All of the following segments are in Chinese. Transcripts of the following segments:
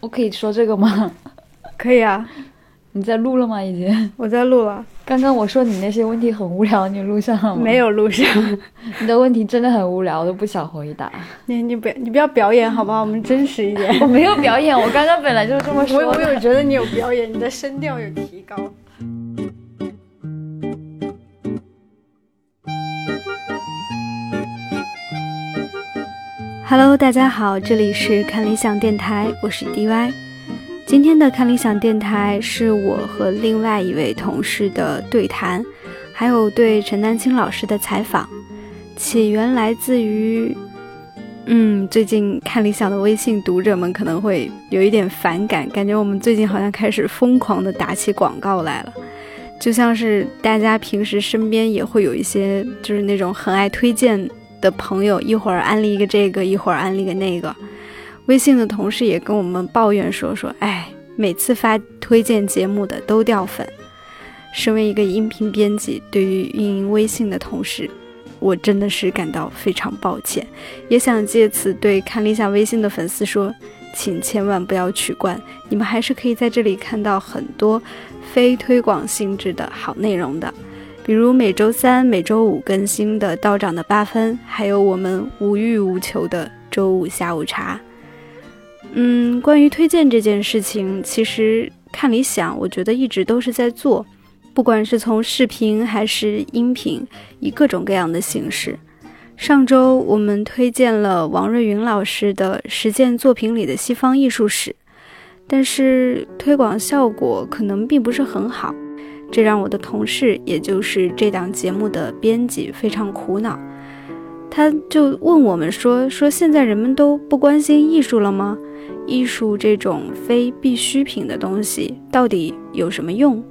我可以说这个吗？可以啊，你在录了吗？已经。我在录了。刚刚我说你那些问题很无聊，你录上了吗？没有录上。你的问题真的很无聊，我都不想回答。你你不你不要表演好不好？我们真实一点。我没有表演，我刚刚本来就是这么说。我我有觉得你有表演，你的声调有提高。Hello，大家好，这里是看理想电台，我是 DY。今天的看理想电台是我和另外一位同事的对谈，还有对陈丹青老师的采访。起源来自于，嗯，最近看理想的微信读者们可能会有一点反感，感觉我们最近好像开始疯狂的打起广告来了，就像是大家平时身边也会有一些，就是那种很爱推荐。的朋友一会儿安利一个这个，一会儿安利个那个。微信的同事也跟我们抱怨说说，哎，每次发推荐节目的都掉粉。身为一个音频编辑，对于运营微信的同事，我真的是感到非常抱歉，也想借此对看理想微信的粉丝说，请千万不要取关，你们还是可以在这里看到很多非推广性质的好内容的。比如每周三、每周五更新的《道长的八分》，还有我们无欲无求的周五下午茶。嗯，关于推荐这件事情，其实看理想，我觉得一直都是在做，不管是从视频还是音频，以各种各样的形式。上周我们推荐了王瑞云老师的《实践作品里的西方艺术史》，但是推广效果可能并不是很好。这让我的同事，也就是这档节目的编辑非常苦恼。他就问我们说：“说现在人们都不关心艺术了吗？艺术这种非必需品的东西，到底有什么用？”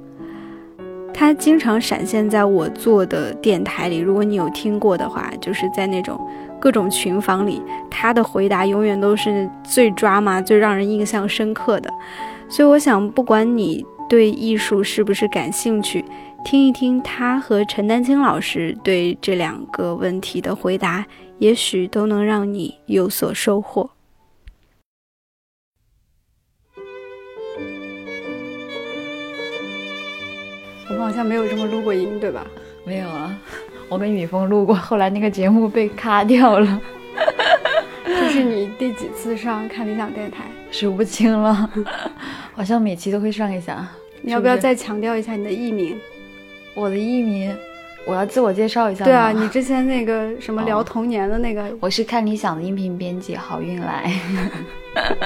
他经常闪现在我做的电台里，如果你有听过的话，就是在那种各种群房里，他的回答永远都是最抓马、最让人印象深刻的。所以我想，不管你。对艺术是不是感兴趣？听一听他和陈丹青老师对这两个问题的回答，也许都能让你有所收获。我们好像没有这么录过音，对吧？没有啊，我跟雨峰录过，后来那个节目被卡掉了。这是你第几次上看理想电台？数不清了，好像每期都会上一下。你要不要再强调一下你的艺名？我的艺名，我要自我介绍一下。对啊，你之前那个什么聊童年的那个，我是看理想的音频编辑，好运来。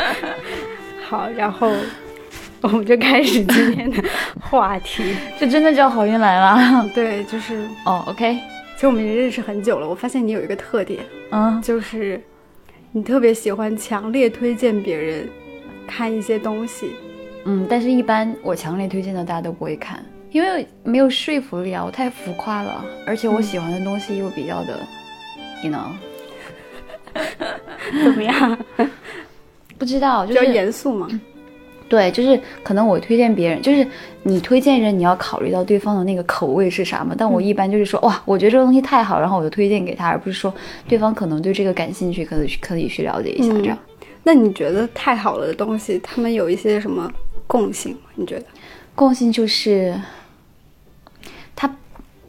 好，然后我们就开始今天的话题。这真的叫好运来了？对，就是哦，OK。其实我们已经认识很久了，我发现你有一个特点，嗯，就是你特别喜欢强烈推荐别人看一些东西。嗯，但是一般我强烈推荐的大家都不会看，因为没有说服力啊，我太浮夸了，而且我喜欢的东西又比较的，你呢？怎么样？不知道，就比较严肃嘛。对，就是可能我推荐别人，就是你推荐人，你要考虑到对方的那个口味是啥嘛。但我一般就是说，哇，我觉得这个东西太好，然后我就推荐给他，而不是说对方可能对这个感兴趣，可以可以去了解一下这样。那你觉得太好了的东西，他们有一些什么？共性，你觉得？共性就是，它，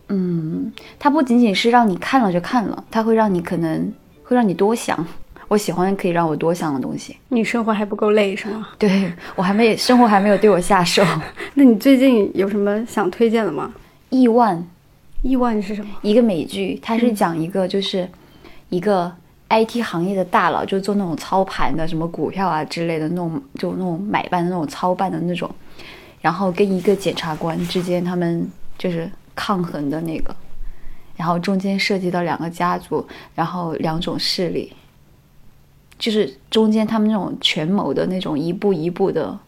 嗯，它不仅仅是让你看了就看了，它会让你可能会让你多想。我喜欢可以让我多想的东西。你生活还不够累是吗？对我还没生活还没有对我下手。那你最近有什么想推荐的吗？亿万，亿万是什么？一个美剧，它是讲一个就是一个。IT 行业的大佬就做那种操盘的，什么股票啊之类的那种，就那种买办的那种操办的那种，然后跟一个检察官之间他们就是抗衡的那个，然后中间涉及到两个家族，然后两种势力，就是中间他们那种权谋的那种一步一步的，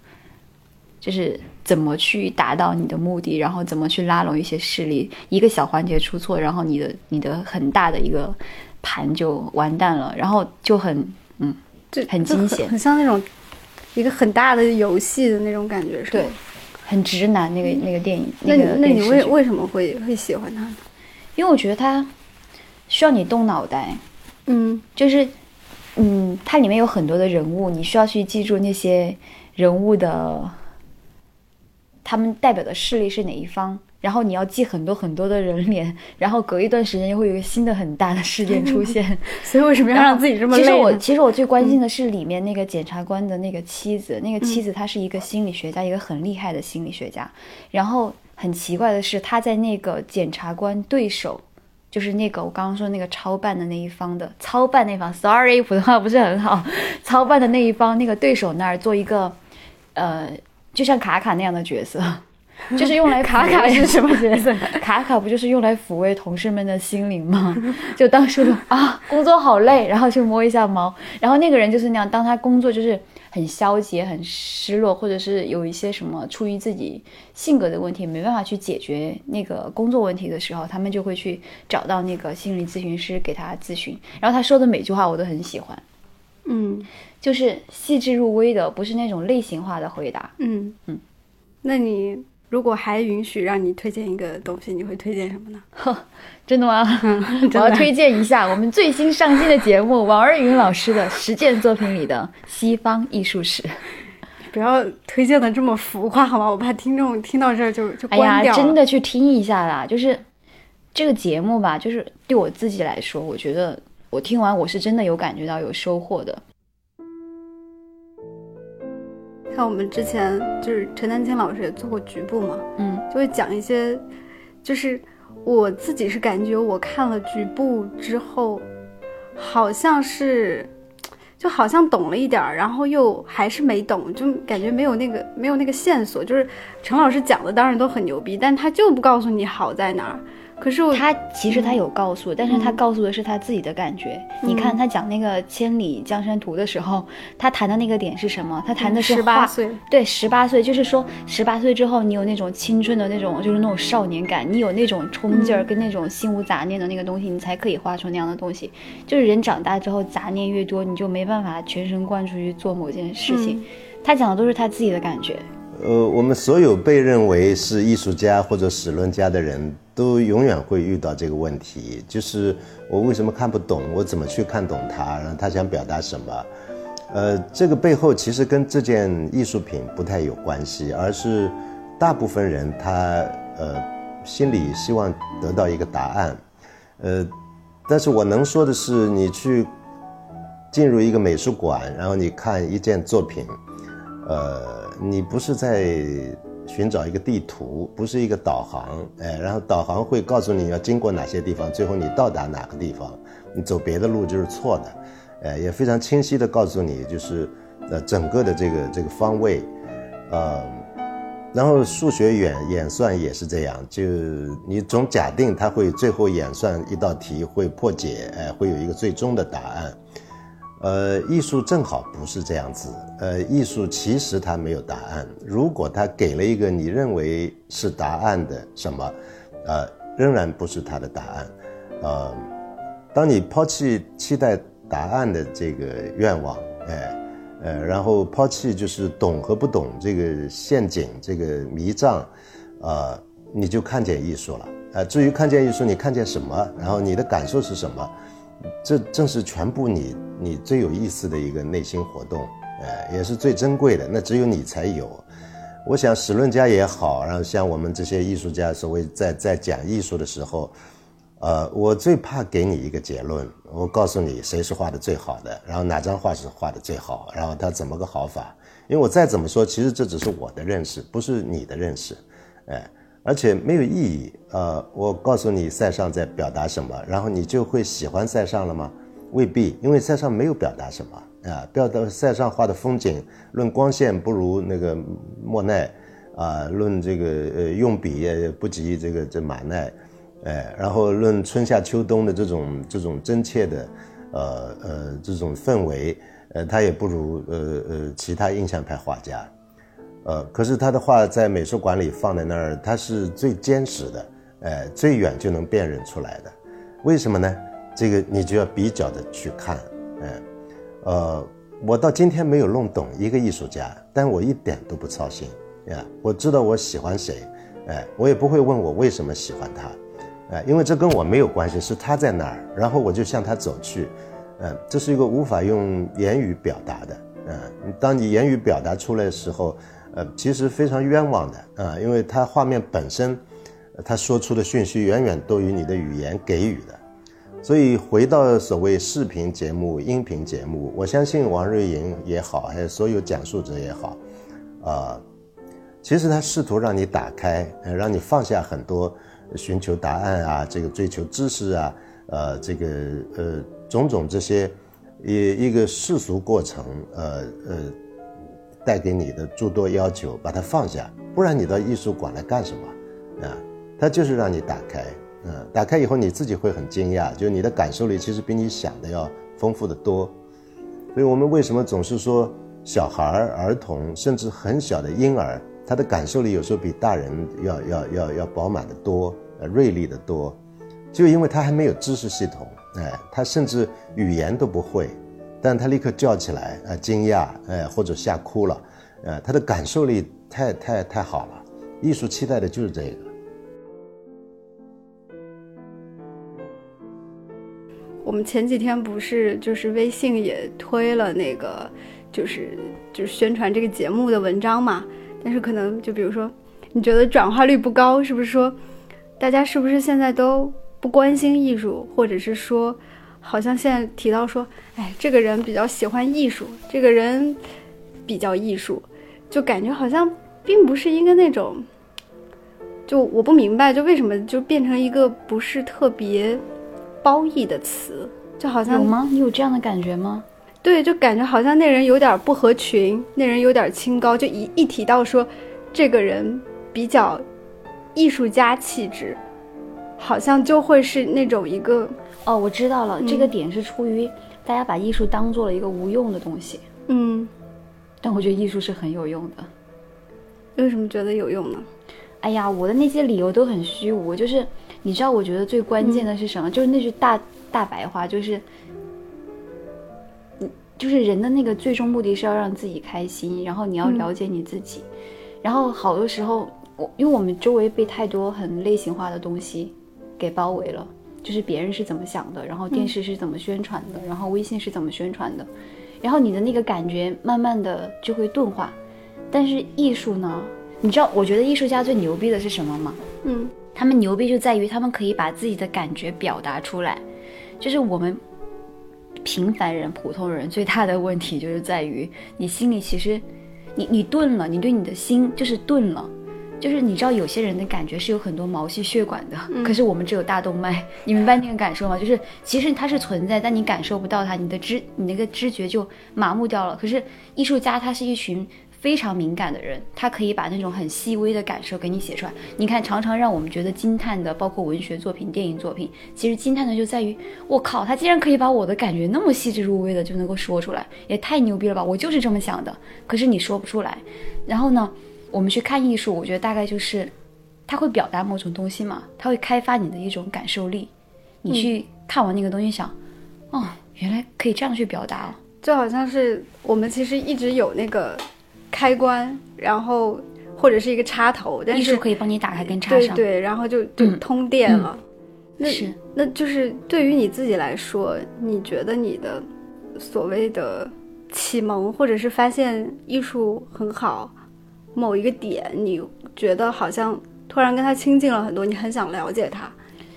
就是怎么去达到你的目的，然后怎么去拉拢一些势力，一个小环节出错，然后你的你的很大的一个。盘就完蛋了，然后就很嗯，这很惊险，很像那种一个很大的游戏的那种感觉，是对，很直男那个那个电影。那那你为为什么会会喜欢他因为我觉得他需要你动脑袋，嗯，就是嗯，它里面有很多的人物，你需要去记住那些人物的，他们代表的势力是哪一方，然后你要记很多很多的人脸，然后隔一段时间又会有一个新的很大的事件出现。所以为什么要让自己这么累？其实我其实我最关心的是里面那个检察官的那个妻子，那个妻子她是一个心理学家，一个很厉害的心理学家。然后很奇怪的是，她在那个检察官对手。就是那个我刚刚说那个操办的那一方的操办那方，sorry，普通话不是很好。操办的那一方那个对手那儿做一个，呃，就像卡卡那样的角色，就是用来卡卡是什么角色？卡卡不就是用来抚慰同事们的心灵吗？就当时啊，工作好累，然后去摸一下猫。然后那个人就是那样，当他工作就是。很消极、很失落，或者是有一些什么出于自己性格的问题没办法去解决那个工作问题的时候，他们就会去找到那个心理咨询师给他咨询。然后他说的每句话我都很喜欢，嗯，就是细致入微的，不是那种类型化的回答。嗯嗯，那你？如果还允许让你推荐一个东西，你会推荐什么呢？呵，真的吗？我要推荐一下我们最新上新的节目王二云老师的实践作品里的西方艺术史。不要推荐的这么浮夸好吗？我怕听众听到这儿就就关掉。哎呀，真的去听一下啦！就是这个节目吧，就是对我自己来说，我觉得我听完我是真的有感觉到有收获的。像我们之前就是陈丹青老师也做过局部嘛，嗯，就会讲一些，就是我自己是感觉我看了局部之后，好像是，就好像懂了一点儿，然后又还是没懂，就感觉没有那个没有那个线索。就是陈老师讲的当然都很牛逼，但他就不告诉你好在哪儿。可是他其实他有告诉，但是他告诉的是他自己的感觉。你看他讲那个《千里江山图》的时候，他谈的那个点是什么？他谈的是十八岁。对，十八岁就是说，十八岁之后你有那种青春的那种，就是那种少年感，你有那种冲劲儿跟那种心无杂念的那个东西，你才可以画出那样的东西。就是人长大之后杂念越多，你就没办法全神贯注去做某件事情。他讲的都是他自己的感觉。呃，我们所有被认为是艺术家或者史论家的人。都永远会遇到这个问题，就是我为什么看不懂？我怎么去看懂他？然后他想表达什么？呃，这个背后其实跟这件艺术品不太有关系，而是大部分人他呃心里希望得到一个答案。呃，但是我能说的是，你去进入一个美术馆，然后你看一件作品，呃，你不是在。寻找一个地图，不是一个导航，哎，然后导航会告诉你要经过哪些地方，最后你到达哪个地方，你走别的路就是错的，哎，也非常清晰的告诉你就是呃整个的这个这个方位，呃，然后数学演演算也是这样，就你总假定它会最后演算一道题会破解，哎，会有一个最终的答案。呃，艺术正好不是这样子。呃，艺术其实它没有答案。如果它给了一个你认为是答案的什么，呃，仍然不是它的答案。呃，当你抛弃期待答案的这个愿望，哎，呃，然后抛弃就是懂和不懂这个陷阱、这个迷障，呃，你就看见艺术了。呃，至于看见艺术，你看见什么，然后你的感受是什么？这正是全部你你最有意思的一个内心活动，呃，也是最珍贵的，那只有你才有。我想史论家也好，然后像我们这些艺术家，所谓在在讲艺术的时候，呃，我最怕给你一个结论，我告诉你谁是画的最好的，然后哪张画是画的最好，然后他怎么个好法，因为我再怎么说，其实这只是我的认识，不是你的认识，哎。而且没有意义。呃，我告诉你，塞尚在表达什么，然后你就会喜欢塞尚了吗？未必，因为塞尚没有表达什么啊。表达塞尚画的风景，论光线不如那个莫奈，啊，论这个呃用笔也不及这个这马奈，哎，然后论春夏秋冬的这种这种真切的，呃呃这种氛围，呃，他也不如呃呃其他印象派画家。呃，可是他的画在美术馆里放在那儿，它是最坚实的，哎，最远就能辨认出来的。为什么呢？这个你就要比较的去看，哎，呃，我到今天没有弄懂一个艺术家，但我一点都不操心呀。我知道我喜欢谁，哎，我也不会问我为什么喜欢他，哎，因为这跟我没有关系，是他在哪儿，然后我就向他走去，嗯，这是一个无法用言语表达的，嗯，当你言语表达出来的时候，呃，其实非常冤枉的，啊，因为它画面本身，它说出的讯息远远多于你的语言给予的，所以回到所谓视频节目、音频节目，我相信王瑞莹也好，还有所有讲述者也好，啊，其实他试图让你打开，让你放下很多寻求答案啊，这个追求知识啊，呃，这个呃。种种这些，一一个世俗过程，呃呃，带给你的诸多要求，把它放下，不然你到艺术馆来干什么？啊，它就是让你打开，嗯，打开以后你自己会很惊讶，就你的感受力其实比你想的要丰富的多。所以我们为什么总是说小孩儿、儿童，甚至很小的婴儿，他的感受力有时候比大人要要要要饱满的多，呃，锐利的多，就因为他还没有知识系统。哎，他甚至语言都不会，但他立刻叫起来，啊，惊讶，哎，或者吓哭了，呃，他的感受力太太太好了。艺术期待的就是这个。我们前几天不是就是微信也推了那个，就是就是宣传这个节目的文章嘛？但是可能就比如说，你觉得转化率不高，是不是说，大家是不是现在都？不关心艺术，或者是说，好像现在提到说，哎，这个人比较喜欢艺术，这个人比较艺术，就感觉好像并不是一个那种，就我不明白，就为什么就变成一个不是特别褒义的词，就好像有吗？你有这样的感觉吗？对，就感觉好像那人有点不合群，那人有点清高，就一一提到说，这个人比较艺术家气质。好像就会是那种一个哦，我知道了，这个点是出于大家把艺术当做了一个无用的东西。嗯，但我觉得艺术是很有用的。为什么觉得有用呢？哎呀，我的那些理由都很虚无。就是你知道，我觉得最关键的是什么？就是那句大大白话，就是，嗯，就是人的那个最终目的是要让自己开心，然后你要了解你自己，然后好多时候我因为我们周围被太多很类型化的东西。给包围了，就是别人是怎么想的，然后电视是怎么宣传的，然后微信是怎么宣传的，然后你的那个感觉慢慢的就会钝化。但是艺术呢，你知道，我觉得艺术家最牛逼的是什么吗？嗯，他们牛逼就在于他们可以把自己的感觉表达出来。就是我们平凡人、普通人最大的问题就是在于你心里其实，你你钝了，你对你的心就是钝了。就是你知道有些人的感觉是有很多毛细血管的，可是我们只有大动脉，你明白那个感受吗？就是其实它是存在，但你感受不到它，你的知你那个知觉就麻木掉了。可是艺术家他是一群非常敏感的人，他可以把那种很细微的感受给你写出来。你看，常常让我们觉得惊叹的，包括文学作品、电影作品，其实惊叹的就在于，我靠，他竟然可以把我的感觉那么细致入微的就能够说出来，也太牛逼了吧！我就是这么想的，可是你说不出来。然后呢？我们去看艺术，我觉得大概就是，它会表达某种东西嘛，它会开发你的一种感受力。你去看完那个东西，想，哦，原来可以这样去表达哦，就好像是我们其实一直有那个开关，然后或者是一个插头，但是艺术可以帮你打开跟插上，对对，然后就就通电了。那是，那就是对于你自己来说，你觉得你的所谓的启蒙，或者是发现艺术很好。某一个点，你觉得好像突然跟他亲近了很多，你很想了解他。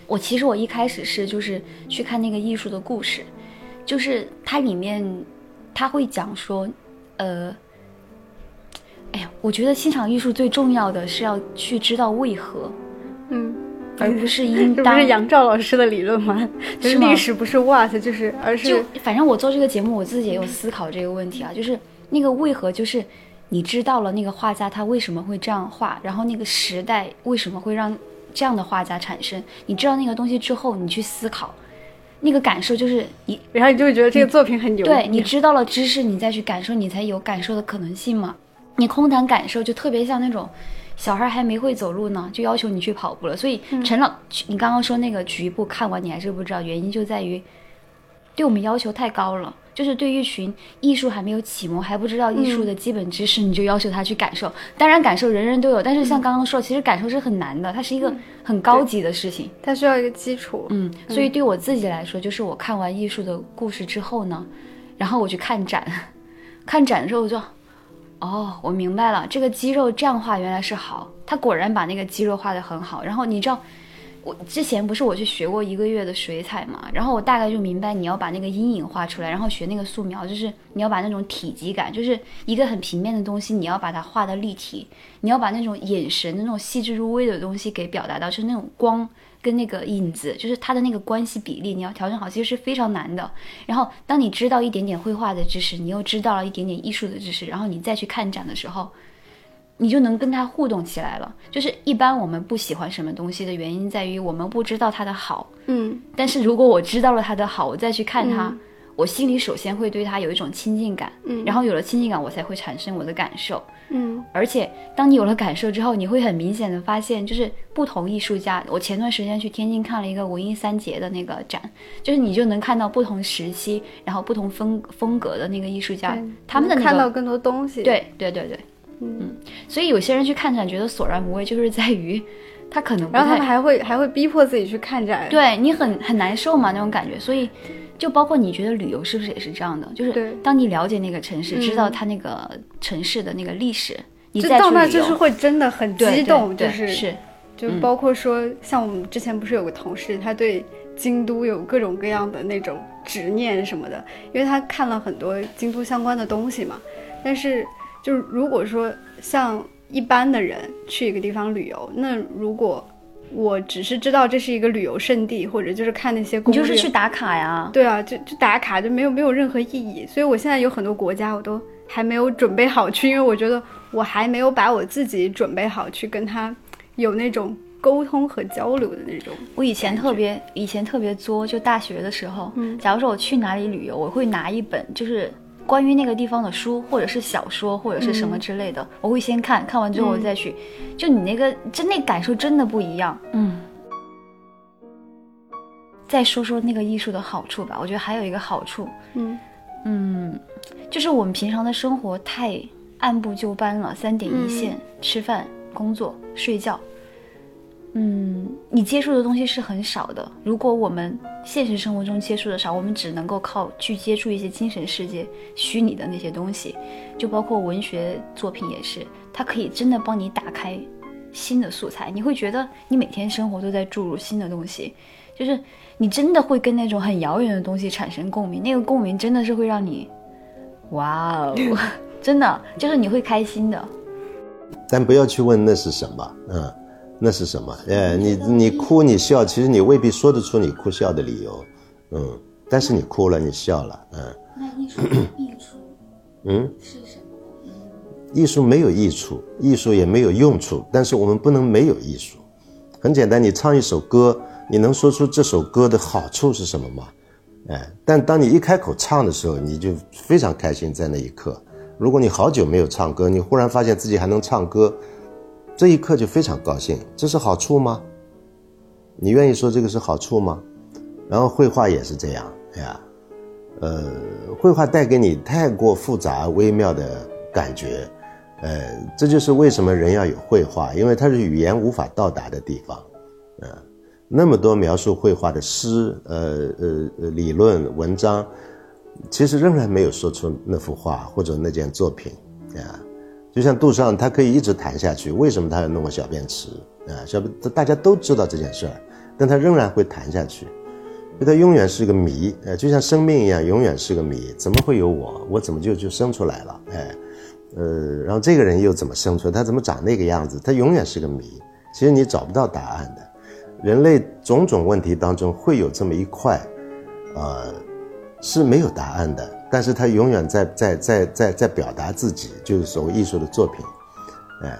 我其实我一开始是就是去看那个艺术的故事，就是它里面他会讲说，呃，哎呀，我觉得欣赏艺术最重要的是要去知道为何，嗯，而不是应 当。这不是杨照老师的理论吗？就是历史不是 what，就是而是就反正我做这个节目，我自己也有思考这个问题啊，就是那个为何就是。你知道了那个画家他为什么会这样画，然后那个时代为什么会让这样的画家产生？你知道那个东西之后，你去思考，那个感受就是你，然后你就会觉得这个作品很牛。对，你知道了知识，你再去感受，你才有感受的可能性嘛。你空谈感受，就特别像那种小孩还没会走路呢，就要求你去跑步了。所以陈老，你刚刚说那个局部看完你还是不知道，原因就在于对我们要求太高了。就是对一群艺术还没有启蒙、还不知道艺术的基本知识，你就要求他去感受。当然，感受人人都有，但是像刚刚说，其实感受是很难的，它是一个很高级的事情。它需要一个基础。嗯，所以对我自己来说，就是我看完艺术的故事之后呢，然后我去看展，看展的时候我就，哦，我明白了，这个肌肉这样画原来是好，他果然把那个肌肉画得很好。然后你知道。我之前不是我去学过一个月的水彩嘛，然后我大概就明白你要把那个阴影画出来，然后学那个素描，就是你要把那种体积感，就是一个很平面的东西，你要把它画的立体，你要把那种眼神的那种细致入微的东西给表达到，就是那种光跟那个影子，就是它的那个关系比例，你要调整好，其实是非常难的。然后当你知道一点点绘画的知识，你又知道了一点点艺术的知识，然后你再去看展的时候。你就能跟他互动起来了。就是一般我们不喜欢什么东西的原因在于我们不知道它的好，嗯。但是如果我知道了它的好，我再去看它，我心里首先会对它有一种亲近感，嗯。然后有了亲近感，我才会产生我的感受，嗯。而且当你有了感受之后，你会很明显的发现，就是不同艺术家。我前段时间去天津看了一个文艺三杰的那个展，就是你就能看到不同时期，然后不同风风格的那个艺术家，他们的看到更多东西。对对对对。嗯，所以有些人去看展觉得索然无味，就是在于，他可能然后他们还会还会逼迫自己去看展，对你很很难受嘛那种感觉。所以，就包括你觉得旅游是不是也是这样的？就是当你了解那个城市，知道它那个城市的那个历史，你再到那就是会真的很激动，就是是，就包括说像我们之前不是有个同事，他对京都有各种各样的那种执念什么的，因为他看了很多京都相关的东西嘛，但是。就是如果说像一般的人去一个地方旅游，那如果我只是知道这是一个旅游胜地，或者就是看那些攻略，就是去打卡呀。对啊，就就打卡就没有没有任何意义。所以我现在有很多国家我都还没有准备好去，因为我觉得我还没有把我自己准备好去跟他有那种沟通和交流的那种。我以前特别以前特别作，就大学的时候，嗯，假如说我去哪里旅游，我会拿一本就是。关于那个地方的书，或者是小说，或者是什么之类的，我会先看看完之后我再去。就你那个，真那感受真的不一样。嗯。再说说那个艺术的好处吧，我觉得还有一个好处，嗯嗯，就是我们平常的生活太按部就班了，三点一线，吃饭、工作、睡觉。嗯，你接触的东西是很少的。如果我们现实生活中接触的少，我们只能够靠去接触一些精神世界、虚拟的那些东西，就包括文学作品也是，它可以真的帮你打开新的素材。你会觉得你每天生活都在注入新的东西，就是你真的会跟那种很遥远的东西产生共鸣。那个共鸣真的是会让你，哇哦，真的就是你会开心的。但不要去问那是什么，嗯。那是什么？哎，你你哭你笑，其实你未必说得出你哭笑的理由，嗯，但是你哭了，你笑了，嗯。那艺术益处，嗯，是什么？艺术没有益处，艺术也没有用处，但是我们不能没有艺术。很简单，你唱一首歌，你能说出这首歌的好处是什么吗？哎，但当你一开口唱的时候，你就非常开心，在那一刻。如果你好久没有唱歌，你忽然发现自己还能唱歌。这一刻就非常高兴，这是好处吗？你愿意说这个是好处吗？然后绘画也是这样，哎呀，呃，绘画带给你太过复杂微妙的感觉，呃，这就是为什么人要有绘画，因为它是语言无法到达的地方，啊，那么多描述绘画的诗，呃呃呃理论文章，其实仍然没有说出那幅画或者那件作品，啊。就像杜尚，他可以一直谈下去。为什么他要弄个小便池啊？小便，大家都知道这件事儿，但他仍然会谈下去，因为他永远是个谜。呃，就像生命一样，永远是个谜。怎么会有我？我怎么就就生出来了？哎，呃，然后这个人又怎么生出？他怎么长那个样子？他永远是个谜。其实你找不到答案的。人类种种问题当中，会有这么一块，呃，是没有答案的。但是他永远在在在在在表达自己，就是所谓艺术的作品，哎，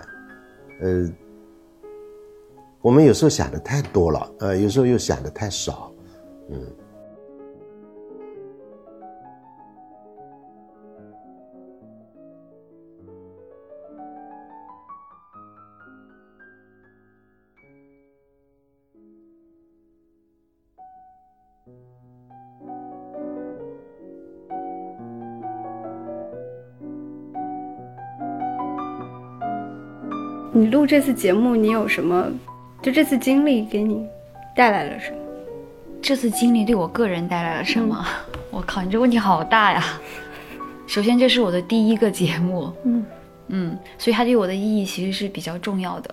呃，我们有时候想的太多了，呃，有时候又想的太少，嗯。你录这次节目，你有什么？就这次经历给你带来了什么？这次经历对我个人带来了什么？我靠，你这问题好大呀！首先，这是我的第一个节目，嗯嗯，所以它对我的意义其实是比较重要的。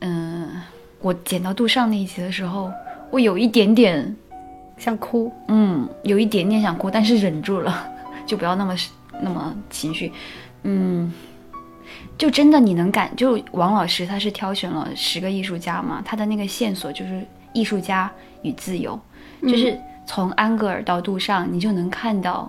嗯，我剪到杜尚那一集的时候，我有一点点想哭，嗯，有一点点想哭，但是忍住了，就不要那么那么情绪。嗯，就真的你能感，就王老师他是挑选了十个艺术家嘛，他的那个线索就是艺术家与自由，就是从安格尔到杜尚，你就能看到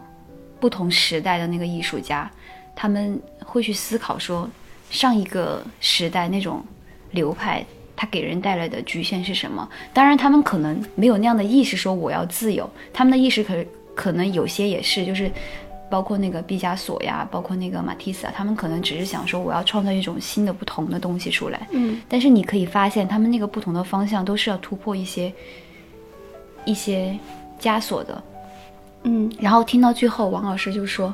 不同时代的那个艺术家，他们会去思考说上一个时代那种流派，它给人带来的局限是什么？当然，他们可能没有那样的意识，说我要自由，他们的意识可可能有些也是就是。包括那个毕加索呀，包括那个马蒂斯啊，他们可能只是想说，我要创造一种新的、不同的东西出来。嗯，但是你可以发现，他们那个不同的方向都是要突破一些一些枷锁的。嗯，然后听到最后，王老师就说，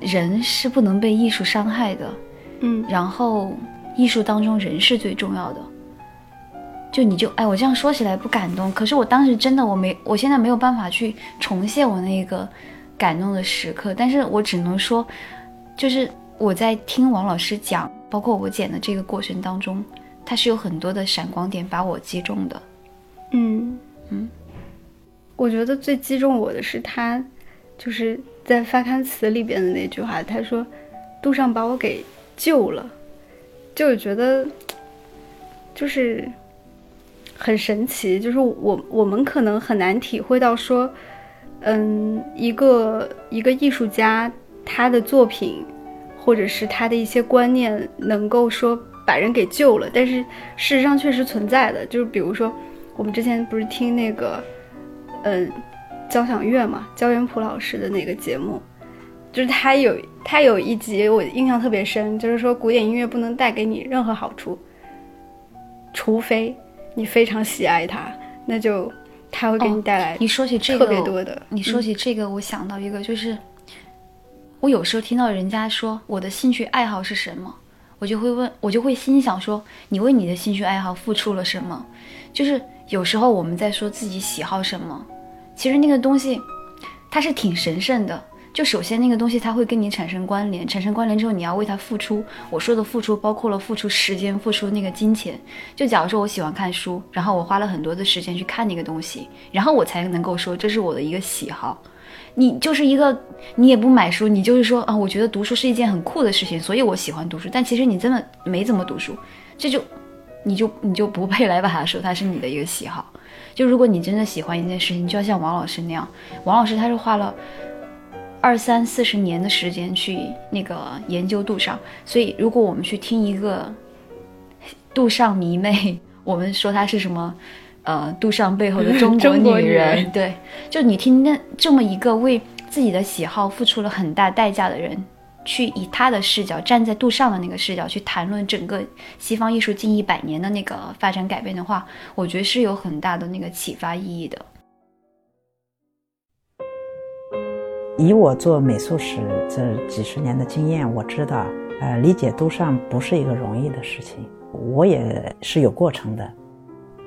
人是不能被艺术伤害的。嗯，然后艺术当中人是最重要的。就你就哎，我这样说起来不感动，可是我当时真的我没，我现在没有办法去重现我那个。感动的时刻，但是我只能说，就是我在听王老师讲，包括我剪的这个过程当中，他是有很多的闪光点把我击中的。嗯嗯，我觉得最击中我的是他，就是在发刊词里边的那句话，他说：“杜尚把我给救了。”就觉得就是很神奇，就是我我们可能很难体会到说。嗯，一个一个艺术家，他的作品，或者是他的一些观念，能够说把人给救了。但是事实上确实存在的，就是比如说，我们之前不是听那个，嗯，交响乐嘛，焦元溥老师的那个节目，就是他有他有一集我印象特别深，就是说古典音乐不能带给你任何好处，除非你非常喜爱它，那就。他会给你带来。你说起这个，特别多的。你说起这个，我想到一个，就是我有时候听到人家说我的兴趣爱好是什么，我就会问，我就会心想说，你为你的兴趣爱好付出了什么？就是有时候我们在说自己喜好什么，其实那个东西它是挺神圣的。就首先那个东西它会跟你产生关联，产生关联之后你要为它付出。我说的付出包括了付出时间，付出那个金钱。就假如说我喜欢看书，然后我花了很多的时间去看那个东西，然后我才能够说这是我的一个喜好。你就是一个你也不买书，你就是说啊，我觉得读书是一件很酷的事情，所以我喜欢读书。但其实你真的没怎么读书，这就你就你就不配来把它说它是你的一个喜好。就如果你真的喜欢一件事情，就要像王老师那样，王老师他是花了。二三四十年的时间去那个研究杜尚，所以如果我们去听一个杜尚迷妹，我们说她是什么？呃，杜尚背后的中国 女人，对，就你听那这么一个为自己的喜好付出了很大代价的人，去以他的视角，站在杜尚的那个视角去谈论整个西方艺术近一百年的那个发展改变的话，我觉得是有很大的那个启发意义的。以我做美术史这几十年的经验，我知道，呃，理解杜尚不是一个容易的事情，我也是有过程的。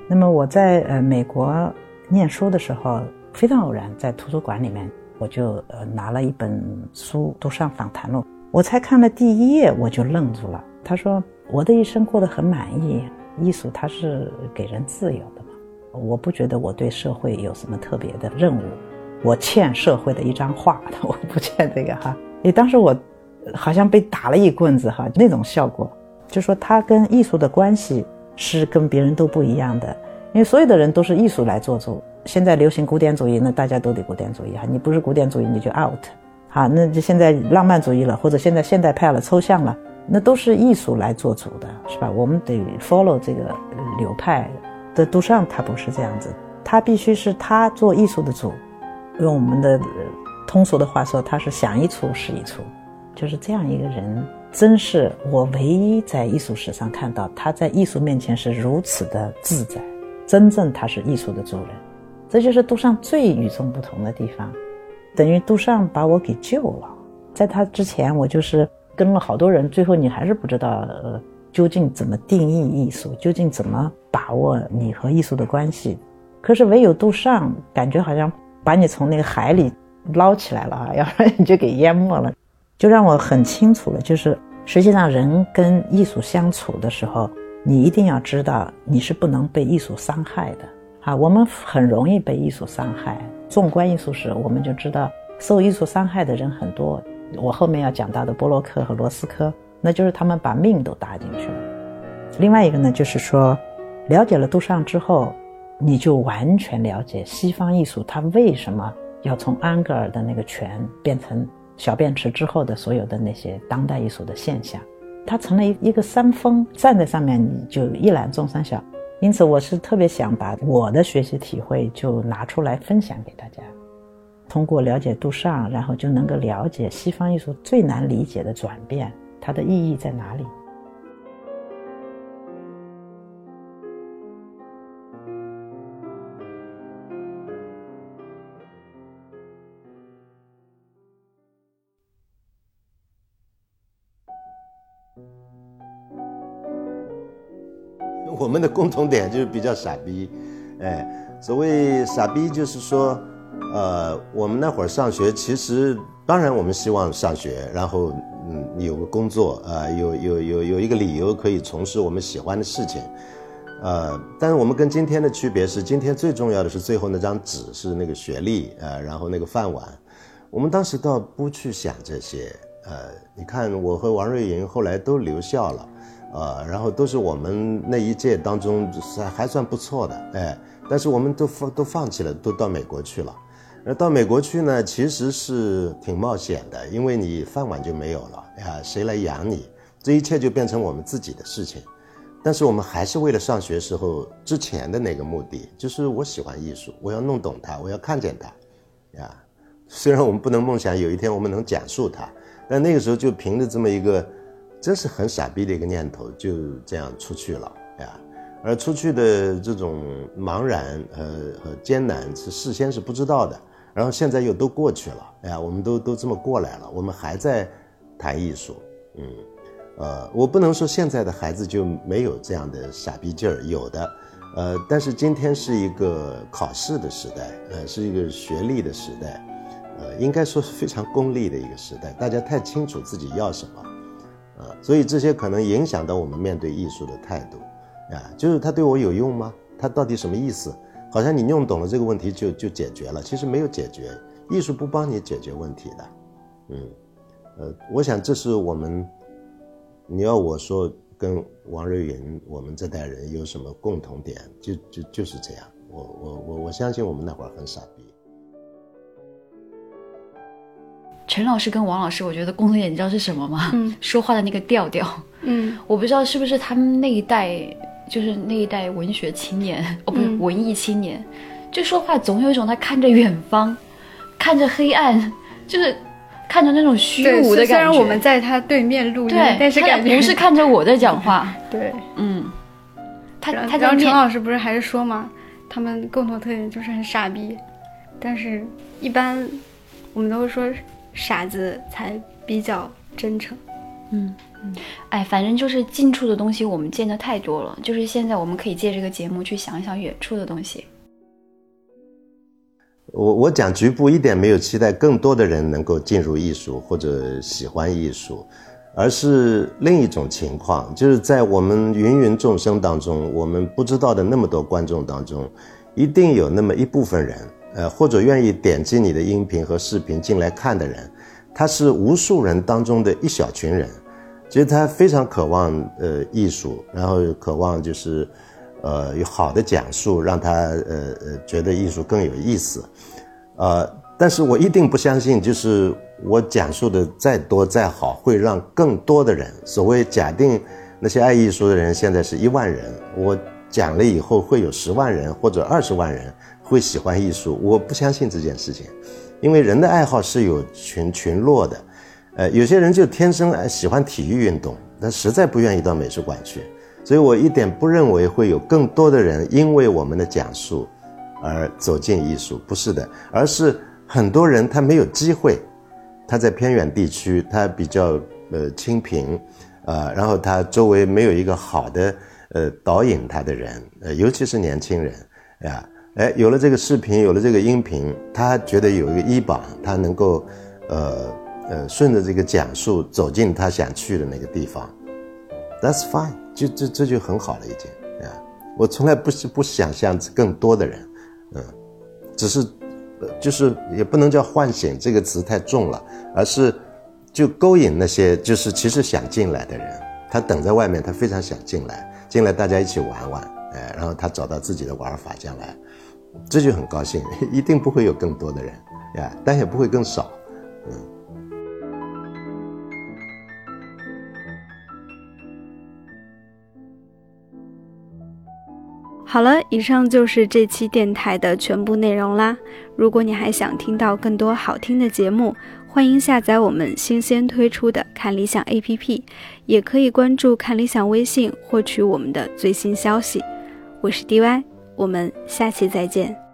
那么我在呃美国念书的时候，非常偶然，在图书馆里面，我就呃拿了一本书《杜尚访谈录》，我才看了第一页，我就愣住了。他说：“我的一生过得很满意，艺术它是给人自由的嘛，我不觉得我对社会有什么特别的任务。”我欠社会的一张画，我不欠这个哈。你，当时我好像被打了一棍子哈，那种效果，就说他跟艺术的关系是跟别人都不一样的，因为所有的人都是艺术来做主。现在流行古典主义，那大家都得古典主义哈，你不是古典主义你就 out。好，那就现在浪漫主义了，或者现在现代派了，抽象了，那都是艺术来做主的，是吧？我们得 follow 这个流派。的杜尚他不是这样子，他必须是他做艺术的主。用我们的通俗的话说，他是想一出是一出，就是这样一个人，真是我唯一在艺术史上看到他在艺术面前是如此的自在，真正他是艺术的主人，这就是杜尚最与众不同的地方，等于杜尚把我给救了，在他之前我就是跟了好多人，最后你还是不知道呃究竟怎么定义艺术，究竟怎么把握你和艺术的关系。可是唯有杜尚，感觉好像把你从那个海里捞起来了啊，要不然你就给淹没了。就让我很清楚了，就是实际上人跟艺术相处的时候，你一定要知道你是不能被艺术伤害的啊。我们很容易被艺术伤害。纵观艺术史，我们就知道受艺术伤害的人很多。我后面要讲到的波洛克和罗斯科，那就是他们把命都搭进去了。另外一个呢，就是说，了解了杜尚之后，你就完全了解西方艺术它为什么要从安格尔的那个泉变成小便池之后的所有的那些当代艺术的现象，它成了一一个山峰，站在上面你就一览众山小。因此，我是特别想把我的学习体会就拿出来分享给大家。通过了解杜尚，然后就能够了解西方艺术最难理解的转变，它的意义在哪里？的共同点就是比较傻逼，哎，所谓傻逼就是说。呃，我们那会儿上学，其实当然我们希望上学，然后嗯有个工作，呃有有有有一个理由可以从事我们喜欢的事情，呃，但是我们跟今天的区别是，今天最重要的是最后那张纸是那个学历，呃，然后那个饭碗，我们当时倒不去想这些，呃，你看我和王瑞银后来都留校了，呃，然后都是我们那一届当中还还算不错的，哎，但是我们都放都放弃了，都到美国去了。那到美国去呢，其实是挺冒险的，因为你饭碗就没有了呀，谁来养你？这一切就变成我们自己的事情。但是我们还是为了上学时候之前的那个目的，就是我喜欢艺术，我要弄懂它，我要看见它，呀。虽然我们不能梦想有一天我们能讲述它，但那个时候就凭着这么一个真是很傻逼的一个念头，就这样出去了呀。而出去的这种茫然呃和艰难是事先是不知道的。然后现在又都过去了，哎呀，我们都都这么过来了，我们还在谈艺术，嗯，呃，我不能说现在的孩子就没有这样的傻逼劲儿，有的，呃，但是今天是一个考试的时代，呃，是一个学历的时代，呃，应该说是非常功利的一个时代，大家太清楚自己要什么，呃，所以这些可能影响到我们面对艺术的态度，啊，就是它对我有用吗？它到底什么意思？好像你弄懂了这个问题就就解决了，其实没有解决。艺术不帮你解决问题的，嗯，呃，我想这是我们，你要我说跟王瑞云我们这代人有什么共同点，就就就是这样。我我我我相信我们那会儿很傻逼。陈老师跟王老师，我觉得共同点你知道是什么吗？嗯，说话的那个调调。嗯，我不知道是不是他们那一代。就是那一代文学青年，哦，不是文艺青年，就说话总有一种他看着远方，看着黑暗，就是看着那种虚无的感觉。虽然我们在他对面录音，但是感觉不是看着我在讲话。对，嗯。他他然后陈老师不是还是说吗？他们共同特点就是很傻逼，但是一般我们都会说傻子才比较真诚。嗯嗯。哎，反正就是近处的东西，我们见的太多了。就是现在，我们可以借这个节目去想一想远处的东西。我我讲局部一点没有期待更多的人能够进入艺术或者喜欢艺术，而是另一种情况，就是在我们芸芸众生当中，我们不知道的那么多观众当中，一定有那么一部分人，呃，或者愿意点击你的音频和视频进来看的人，他是无数人当中的一小群人。其实他非常渴望呃艺术，然后渴望就是，呃有好的讲述，让他呃呃觉得艺术更有意思，呃，但是我一定不相信，就是我讲述的再多再好，会让更多的人，所谓假定那些爱艺术的人现在是一万人，我讲了以后会有十万人或者二十万人会喜欢艺术，我不相信这件事情，因为人的爱好是有群群落的。呃，有些人就天生喜欢体育运动，但实在不愿意到美术馆去，所以我一点不认为会有更多的人因为我们的讲述而走进艺术，不是的，而是很多人他没有机会，他在偏远地区，他比较呃清贫，啊，然后他周围没有一个好的呃导引他的人，呃，尤其是年轻人呀，哎，有了这个视频，有了这个音频，他觉得有一个依傍，他能够呃呃顺着这个讲述走进他想去的那个地方，That's fine，就这这就很好了已经啊，我从来不是不想象更多的人，嗯，只是。就是也不能叫唤醒这个词太重了，而是就勾引那些就是其实想进来的人，他等在外面，他非常想进来，进来大家一起玩玩，哎，然后他找到自己的玩法将来，这就很高兴，一定不会有更多的人呀，但也不会更少，嗯。好了，以上就是这期电台的全部内容啦。如果你还想听到更多好听的节目，欢迎下载我们新鲜推出的看理想 APP，也可以关注看理想微信获取我们的最新消息。我是 DY，我们下期再见。